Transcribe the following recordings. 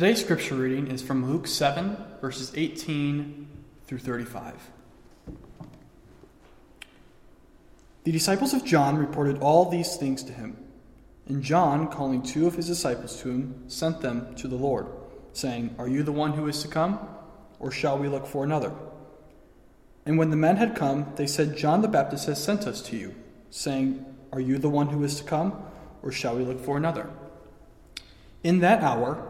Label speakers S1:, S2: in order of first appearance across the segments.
S1: Today's scripture reading is from Luke 7, verses 18 through 35. The disciples of John reported all these things to him. And John, calling two of his disciples to him, sent them to the Lord, saying, Are you the one who is to come, or shall we look for another? And when the men had come, they said, John the Baptist has sent us to you, saying, Are you the one who is to come, or shall we look for another? In that hour,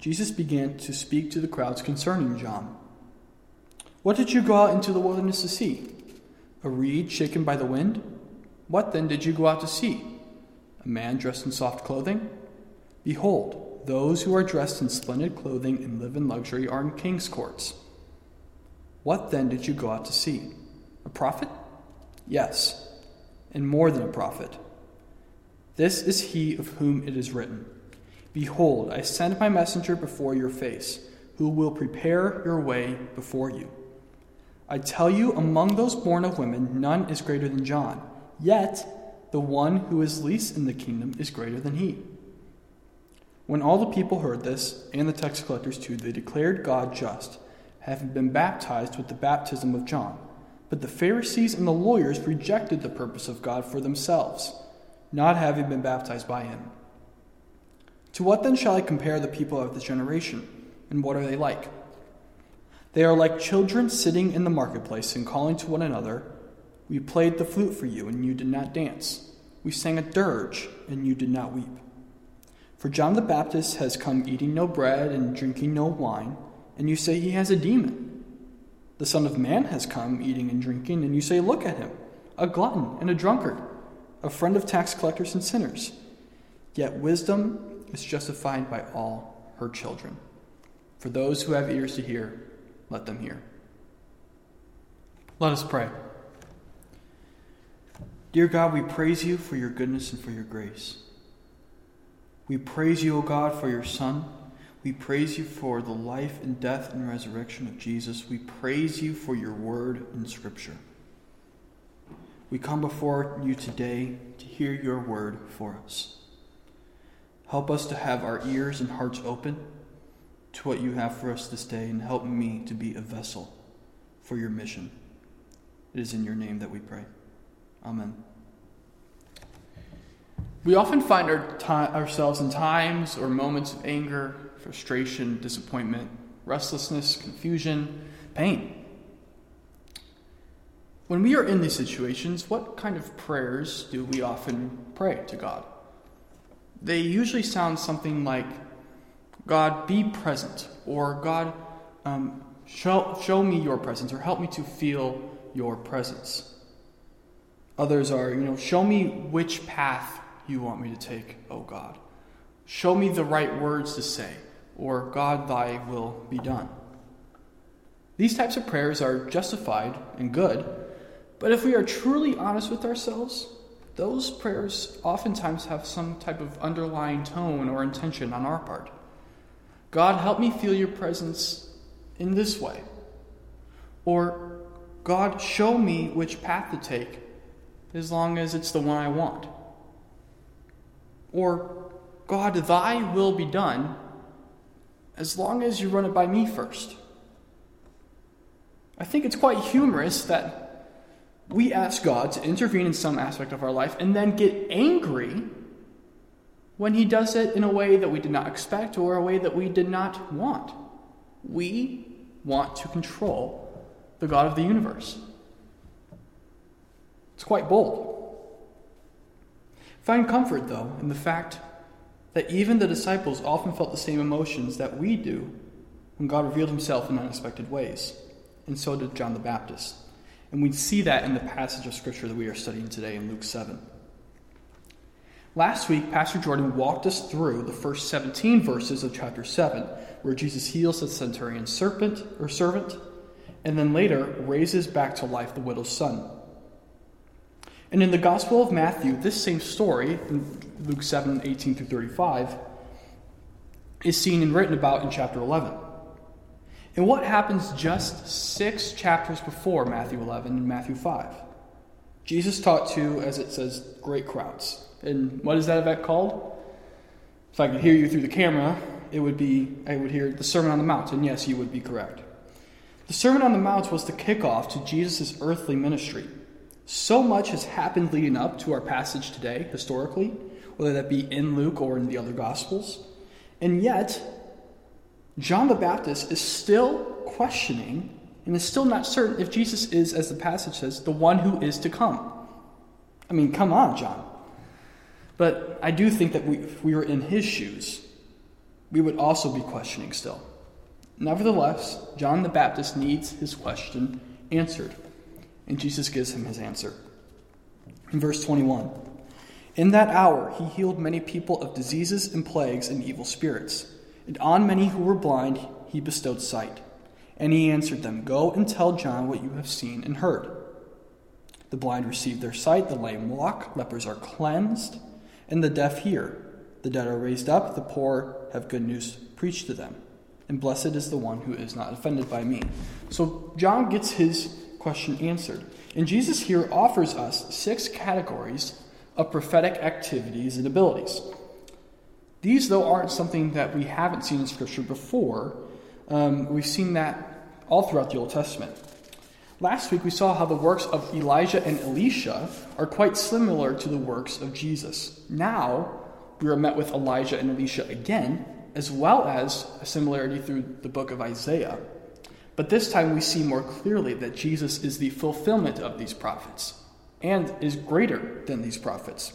S1: Jesus began to speak to the crowds concerning John. What did you go out into the wilderness to see? A reed shaken by the wind? What then did you go out to see? A man dressed in soft clothing? Behold, those who are dressed in splendid clothing and live in luxury are in king's courts. What then did you go out to see? A prophet? Yes, and more than a prophet. This is he of whom it is written Behold, I send my messenger before your face, who will prepare your way before you. I tell you, among those born of women, none is greater than John, yet the one who is least in the kingdom is greater than he. When all the people heard this, and the tax collectors too, they declared God just, having been baptized with the baptism of John. But the Pharisees and the lawyers rejected the purpose of God for themselves, not having been baptized by him. To what then shall I compare the people of this generation? And what are they like? They are like children sitting in the marketplace and calling to one another, We played the flute for you, and you did not dance. We sang a dirge, and you did not weep. For John the Baptist has come eating no bread and drinking no wine, and you say he has a demon. The Son of Man has come eating and drinking, and you say, Look at him, a glutton and a drunkard, a friend of tax collectors and sinners. Yet wisdom is justified by all her children. For those who have ears to hear, let them hear. Let us pray. Dear God, we praise you for your goodness and for your grace. We praise you, O God, for your Son. We praise you for the life and death and resurrection of Jesus. We praise you for your word in Scripture. We come before you today to hear your word for us. Help us to have our ears and hearts open to what you have for us this day, and help me to be a vessel for your mission. It is in your name that we pray. Amen. We often find our ourselves in times or moments of anger, frustration, disappointment, restlessness, confusion, pain. When we are in these situations, what kind of prayers do we often pray to God? They usually sound something like, God, be present, or God, um, show, show me your presence, or help me to feel your presence. Others are, you know, show me which path you want me to take, oh God. Show me the right words to say, or God, thy will be done. These types of prayers are justified and good, but if we are truly honest with ourselves, those prayers oftentimes have some type of underlying tone or intention on our part. God, help me feel your presence in this way. Or, God, show me which path to take as long as it's the one I want. Or, God, thy will be done as long as you run it by me first. I think it's quite humorous that we ask God to intervene in some aspect of our life and then get angry when He does it in a way that we did not expect or a way that we did not want. We want to control the God of the universe. It's quite bold. Find comfort, though, in the fact that even the disciples often felt the same emotions that we do when God revealed himself in unexpected ways, and so did John the Baptist. And we see that in the passage of Scripture that we are studying today in Luke 7. Last week, Pastor Jordan walked us through the first 17 verses of chapter 7, where Jesus heals the centurion's serpent or servant, and then later raises back to life the widow's son. And in the Gospel of Matthew, this same story, in Luke 7 18 through 35, is seen and written about in chapter 11. And what happens just six chapters before Matthew 11 and Matthew 5? Jesus taught to, as it says, great crowds. And what is that event called? If I could hear you through the camera, it would be, I would hear the Sermon on the Mount. And yes, you would be correct. The Sermon on the Mount was the kickoff to Jesus' earthly ministry. So much has happened leading up to our passage today, historically, whether that be in Luke or in the other Gospels. And yet, John the Baptist is still questioning and is still not certain if Jesus is, as the passage says, the one who is to come. I mean, come on, John. But I do think that we, if we were in his shoes, we would also be questioning still. Nevertheless, John the Baptist needs his question answered, and Jesus gives him his answer. In verse 21, in that hour he healed many people of diseases and plagues and evil spirits, and on many who were blind he bestowed sight. And he answered them, Go and tell John what you have seen and heard. The blind receive their sight, the lame walk, lepers are cleansed, and the deaf hear. The dead are raised up, the poor have good news preached to them. And blessed is the one who is not offended by me. So John gets his question answered. And Jesus here offers us six categories of prophetic activities and abilities. These, though, aren't something that we haven't seen in Scripture before. Um, we've seen that all throughout the Old Testament. Last week, we saw how the works of Elijah and Elisha are quite similar to the works of Jesus. Now, we are met with Elijah and Elisha again, as well as a similarity through the book of Isaiah. But this time, we see more clearly that Jesus is the fulfillment of these prophets and is greater than these prophets.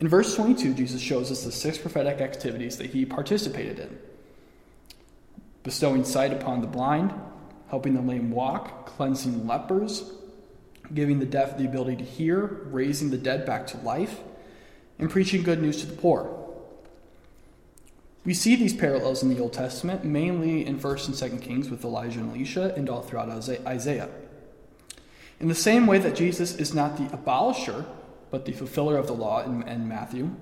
S1: In verse 22, Jesus shows us the six prophetic activities that he participated in bestowing sight upon the blind, helping the lame walk, cleansing lepers, giving the deaf the ability to hear, raising the dead back to life, and preaching good news to the poor. We see these parallels in the Old Testament, mainly in 1st and 2nd Kings with Elijah and Elisha, and all throughout Isaiah. In the same way that Jesus is not the abolisher, but the fulfiller of the law in, in Matthew,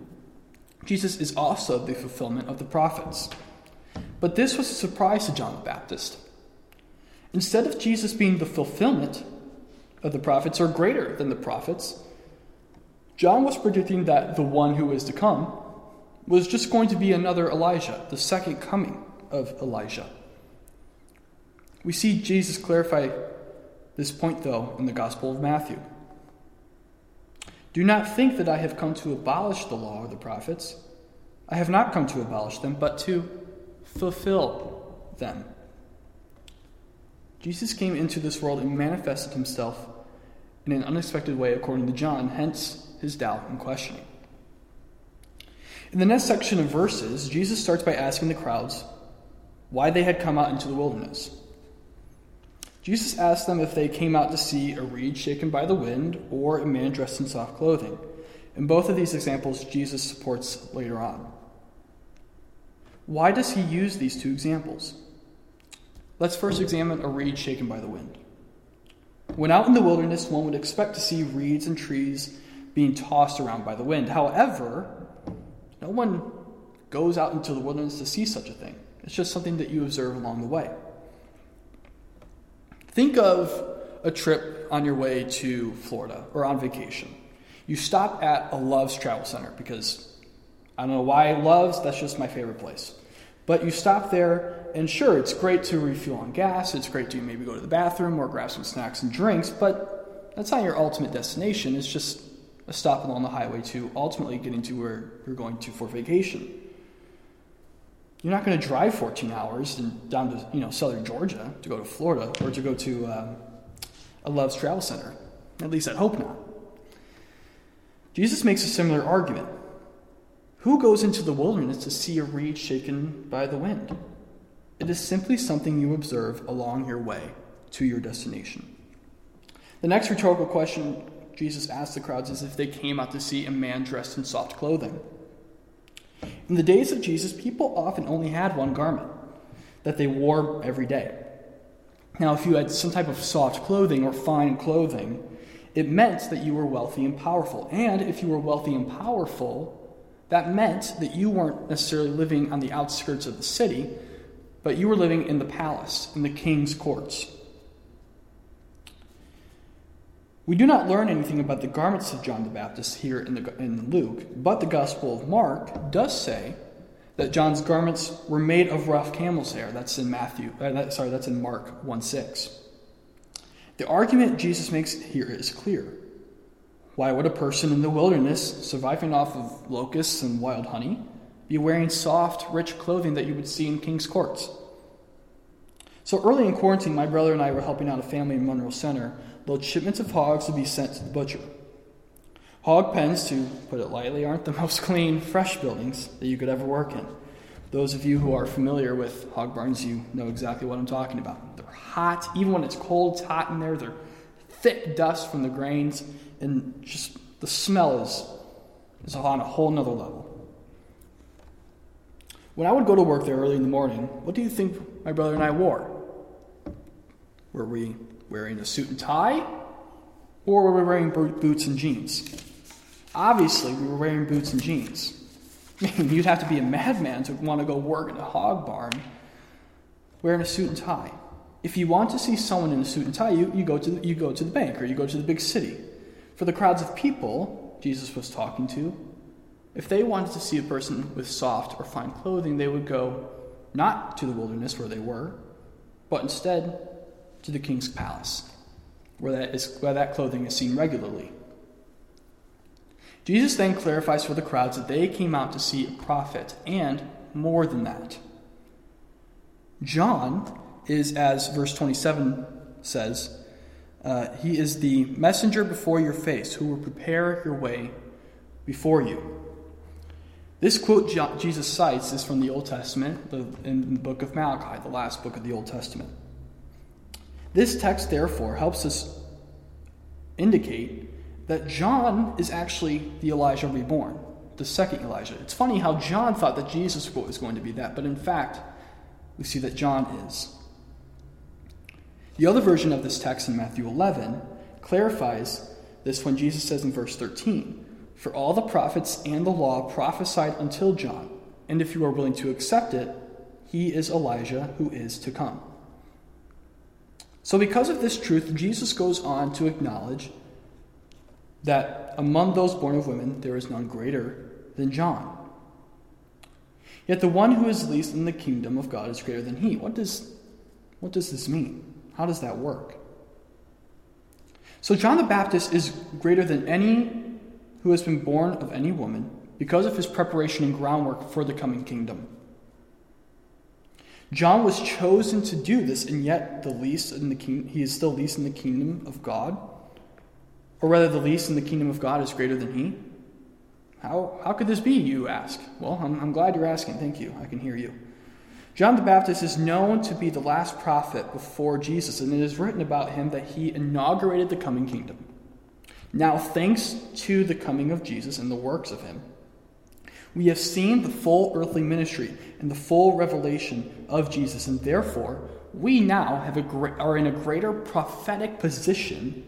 S1: Jesus is also the fulfillment of the prophets. But this was a surprise to John the Baptist. Instead of Jesus being the fulfillment of the prophets or greater than the prophets, John was predicting that the one who is to come was just going to be another Elijah, the second coming of Elijah. We see Jesus clarify this point, though, in the Gospel of Matthew. Do not think that I have come to abolish the law or the prophets. I have not come to abolish them, but to fulfill them. Jesus came into this world and manifested himself in an unexpected way, according to John, hence his doubt and questioning. In the next section of verses, Jesus starts by asking the crowds why they had come out into the wilderness. Jesus asked them if they came out to see a reed shaken by the wind or a man dressed in soft clothing. In both of these examples, Jesus supports later on. Why does he use these two examples? Let's first examine a reed shaken by the wind. When out in the wilderness, one would expect to see reeds and trees being tossed around by the wind. However, no one goes out into the wilderness to see such a thing. It's just something that you observe along the way. Think of a trip on your way to Florida or on vacation. You stop at a Love's Travel Center because I don't know why Love's, that's just my favorite place. But you stop there, and sure, it's great to refuel on gas, it's great to maybe go to the bathroom or grab some snacks and drinks, but that's not your ultimate destination. It's just a stop along the highway to ultimately getting to where you're going to for vacation. You're not going to drive 14 hours down to you know southern Georgia to go to Florida or to go to um, a Love's Travel Center. At least I hope not. Jesus makes a similar argument. Who goes into the wilderness to see a reed shaken by the wind? It is simply something you observe along your way to your destination. The next rhetorical question Jesus asked the crowds as if they came out to see a man dressed in soft clothing. In the days of Jesus, people often only had one garment that they wore every day. Now, if you had some type of soft clothing or fine clothing, it meant that you were wealthy and powerful. And if you were wealthy and powerful, that meant that you weren't necessarily living on the outskirts of the city, but you were living in the palace, in the king's courts. We do not learn anything about the garments of John the Baptist here in, the, in Luke, but the Gospel of Mark does say that John's garments were made of rough camel's hair. That's in Matthew. Uh, that, sorry, that's in Mark 1 6. The argument Jesus makes here is clear. Why would a person in the wilderness, surviving off of locusts and wild honey, be wearing soft, rich clothing that you would see in king's courts? So early in quarantine, my brother and I were helping out a family in Monroe Center load shipments of hogs to be sent to the butcher. Hog pens, to put it lightly, aren't the most clean, fresh buildings that you could ever work in. Those of you who are familiar with hog barns, you know exactly what I'm talking about. They're hot, even when it's cold, it's hot in there. They're thick dust from the grains, and just the smell is, is on a whole nother level. When I would go to work there early in the morning, what do you think my brother and I wore? Were we wearing a suit and tie? Or were we wearing boots and jeans? Obviously, we were wearing boots and jeans. You'd have to be a madman to want to go work in a hog barn wearing a suit and tie. If you want to see someone in a suit and tie, you, you, go to the, you go to the bank or you go to the big city. For the crowds of people Jesus was talking to, if they wanted to see a person with soft or fine clothing, they would go not to the wilderness where they were, but instead to the king's palace, where that, is, where that clothing is seen regularly. Jesus then clarifies for the crowds that they came out to see a prophet, and more than that. John is, as verse 27 says, uh, he is the messenger before your face who will prepare your way before you. This quote Jesus cites is from the Old Testament, in the book of Malachi, the last book of the Old Testament. This text, therefore, helps us indicate that John is actually the Elijah reborn, the second Elijah. It's funny how John thought that Jesus was going to be that, but in fact, we see that John is. The other version of this text in Matthew 11 clarifies this when Jesus says in verse 13, For all the prophets and the law prophesied until John, and if you are willing to accept it, he is Elijah who is to come. So, because of this truth, Jesus goes on to acknowledge that among those born of women, there is none greater than John. Yet the one who is least in the kingdom of God is greater than he. What does, what does this mean? How does that work? So, John the Baptist is greater than any who has been born of any woman because of his preparation and groundwork for the coming kingdom. John was chosen to do this, and yet the least in the king, he is still least in the kingdom of God. Or rather, the least in the kingdom of God is greater than he. How, how could this be, you ask? Well, I'm, I'm glad you're asking. Thank you. I can hear you. John the Baptist is known to be the last prophet before Jesus, and it is written about him that he inaugurated the coming kingdom. Now, thanks to the coming of Jesus and the works of him, we have seen the full earthly ministry and the full revelation of Jesus, and therefore we now have a are in a greater prophetic position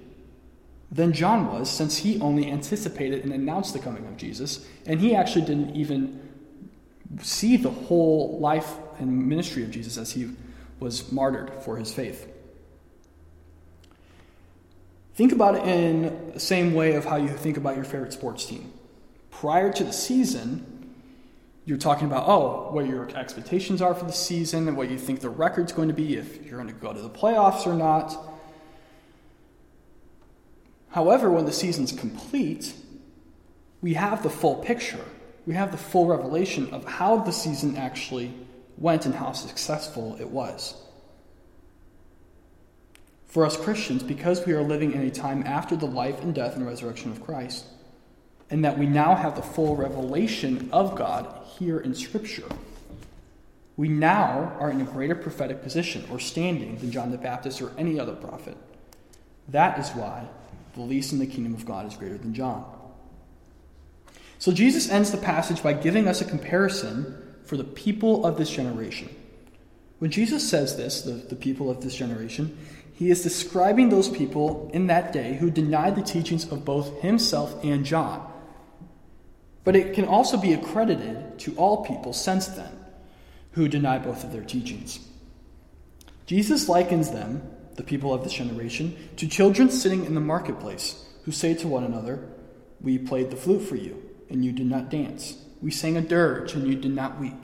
S1: than John was, since he only anticipated and announced the coming of Jesus, and he actually didn't even see the whole life and ministry of Jesus as he was martyred for his faith. Think about it in the same way of how you think about your favorite sports team. Prior to the season, you're talking about, oh, what your expectations are for the season and what you think the record's going to be, if you're going to go to the playoffs or not. However, when the season's complete, we have the full picture. We have the full revelation of how the season actually went and how successful it was. For us Christians, because we are living in a time after the life and death and resurrection of Christ, and that we now have the full revelation of God here in Scripture. We now are in a greater prophetic position or standing than John the Baptist or any other prophet. That is why the least in the kingdom of God is greater than John. So Jesus ends the passage by giving us a comparison for the people of this generation. When Jesus says this, the, the people of this generation, he is describing those people in that day who denied the teachings of both himself and John. But it can also be accredited to all people since then who deny both of their teachings. Jesus likens them, the people of this generation, to children sitting in the marketplace who say to one another, We played the flute for you, and you did not dance. We sang a dirge, and you did not weep.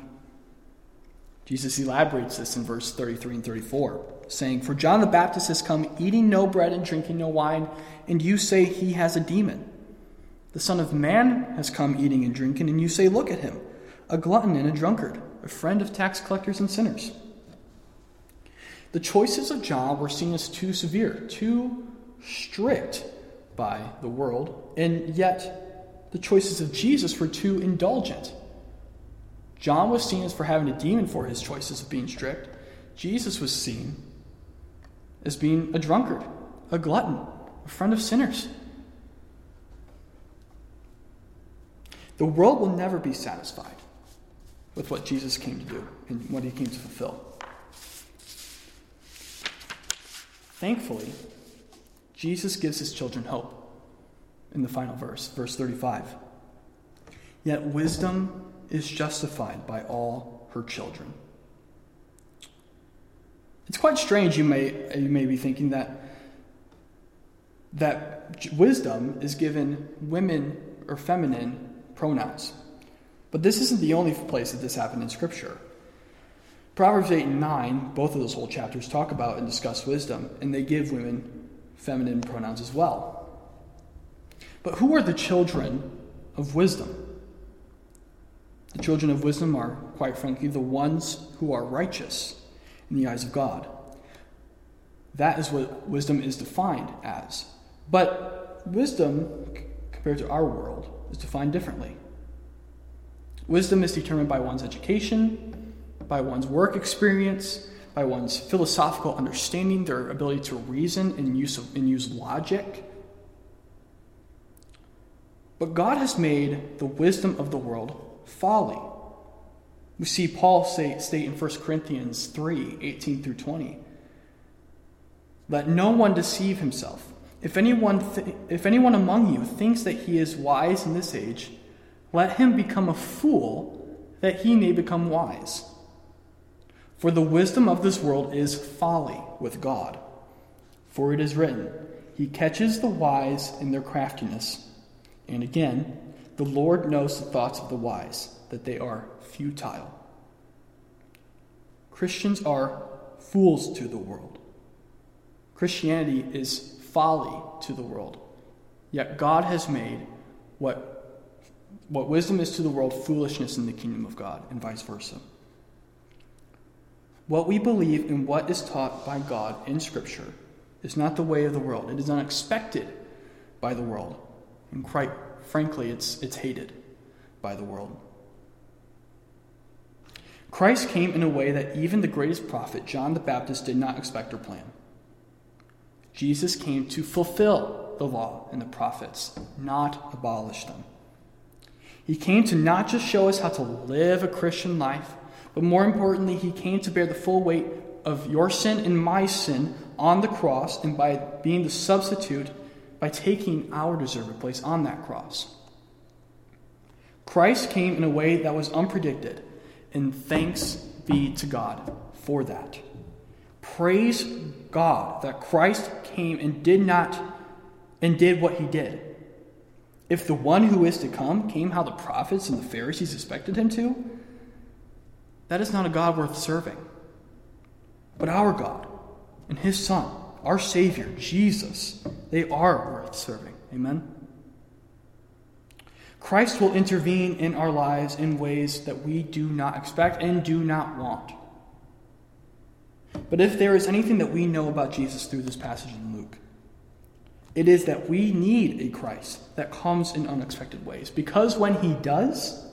S1: Jesus elaborates this in verse 33 and 34, saying, For John the Baptist has come eating no bread and drinking no wine, and you say he has a demon. The Son of Man has come eating and drinking, and you say, Look at him, a glutton and a drunkard, a friend of tax collectors and sinners. The choices of John were seen as too severe, too strict by the world, and yet the choices of Jesus were too indulgent. John was seen as for having a demon for his choices of being strict. Jesus was seen as being a drunkard, a glutton, a friend of sinners. The world will never be satisfied with what Jesus came to do and what he came to fulfill. Thankfully, Jesus gives his children hope in the final verse, verse 35. Yet wisdom is justified by all her children. It's quite strange, you may, you may be thinking that, that wisdom is given women or feminine pronouns. But this isn't the only place that this happened in Scripture. Proverbs 8 and 9, both of those whole chapters, talk about and discuss wisdom, and they give women feminine pronouns as well. But who are the children of wisdom? The children of wisdom are, quite frankly, the ones who are righteous in the eyes of God. That is what wisdom is defined as. But wisdom, compared to our world, is defined differently. Wisdom is determined by one's education, by one's work experience, by one's philosophical understanding, their ability to reason and use, of, and use logic. But God has made the wisdom of the world folly. We see Paul say, state in 1 Corinthians 3 18 through 20. Let no one deceive himself. If anyone, th- if anyone among you thinks that he is wise in this age, let him become a fool that he may become wise. For the wisdom of this world is folly with God. For it is written, He catches the wise in their craftiness. And again, the Lord knows the thoughts of the wise, that they are futile. Christians are fools to the world. Christianity is folly to the world. Yet God has made what, what wisdom is to the world foolishness in the kingdom of God, and vice versa. What we believe and what is taught by God in Scripture is not the way of the world. It is unexpected by the world. And quite frankly, it's, it's hated by the world. Christ came in a way that even the greatest prophet, John the Baptist, did not expect or plan. Jesus came to fulfill the law and the prophets, not abolish them. He came to not just show us how to live a Christian life, but more importantly, he came to bear the full weight of your sin and my sin on the cross, and by being the substitute, by taking our deserved place on that cross. Christ came in a way that was unpredicted, and thanks be to God for that. Praise God that Christ came and did not and did what he did. If the one who is to come came how the prophets and the Pharisees expected him to, that is not a God worth serving. But our God and His Son, our Savior, Jesus, they are worth serving. Amen? Christ will intervene in our lives in ways that we do not expect and do not want. But if there is anything that we know about Jesus through this passage in Luke, it is that we need a Christ that comes in unexpected ways. Because when he does,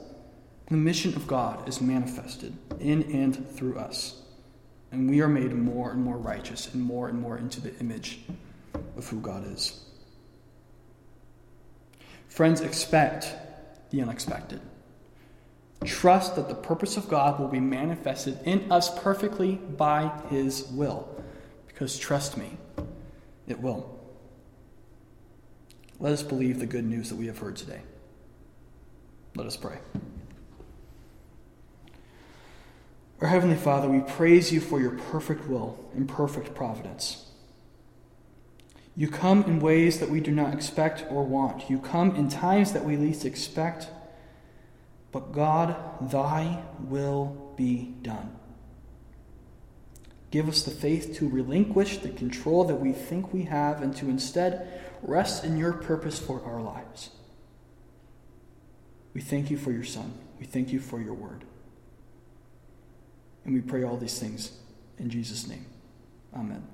S1: the mission of God is manifested in and through us. And we are made more and more righteous and more and more into the image of who God is. Friends, expect the unexpected. Trust that the purpose of God will be manifested in us perfectly by His will. Because trust me, it will. Let us believe the good news that we have heard today. Let us pray. Our Heavenly Father, we praise you for your perfect will and perfect providence. You come in ways that we do not expect or want. You come in times that we least expect. But God, thy will be done. Give us the faith to relinquish the control that we think we have and to instead rest in your purpose for our lives. We thank you for your Son. We thank you for your word. And we pray all these things in Jesus' name. Amen.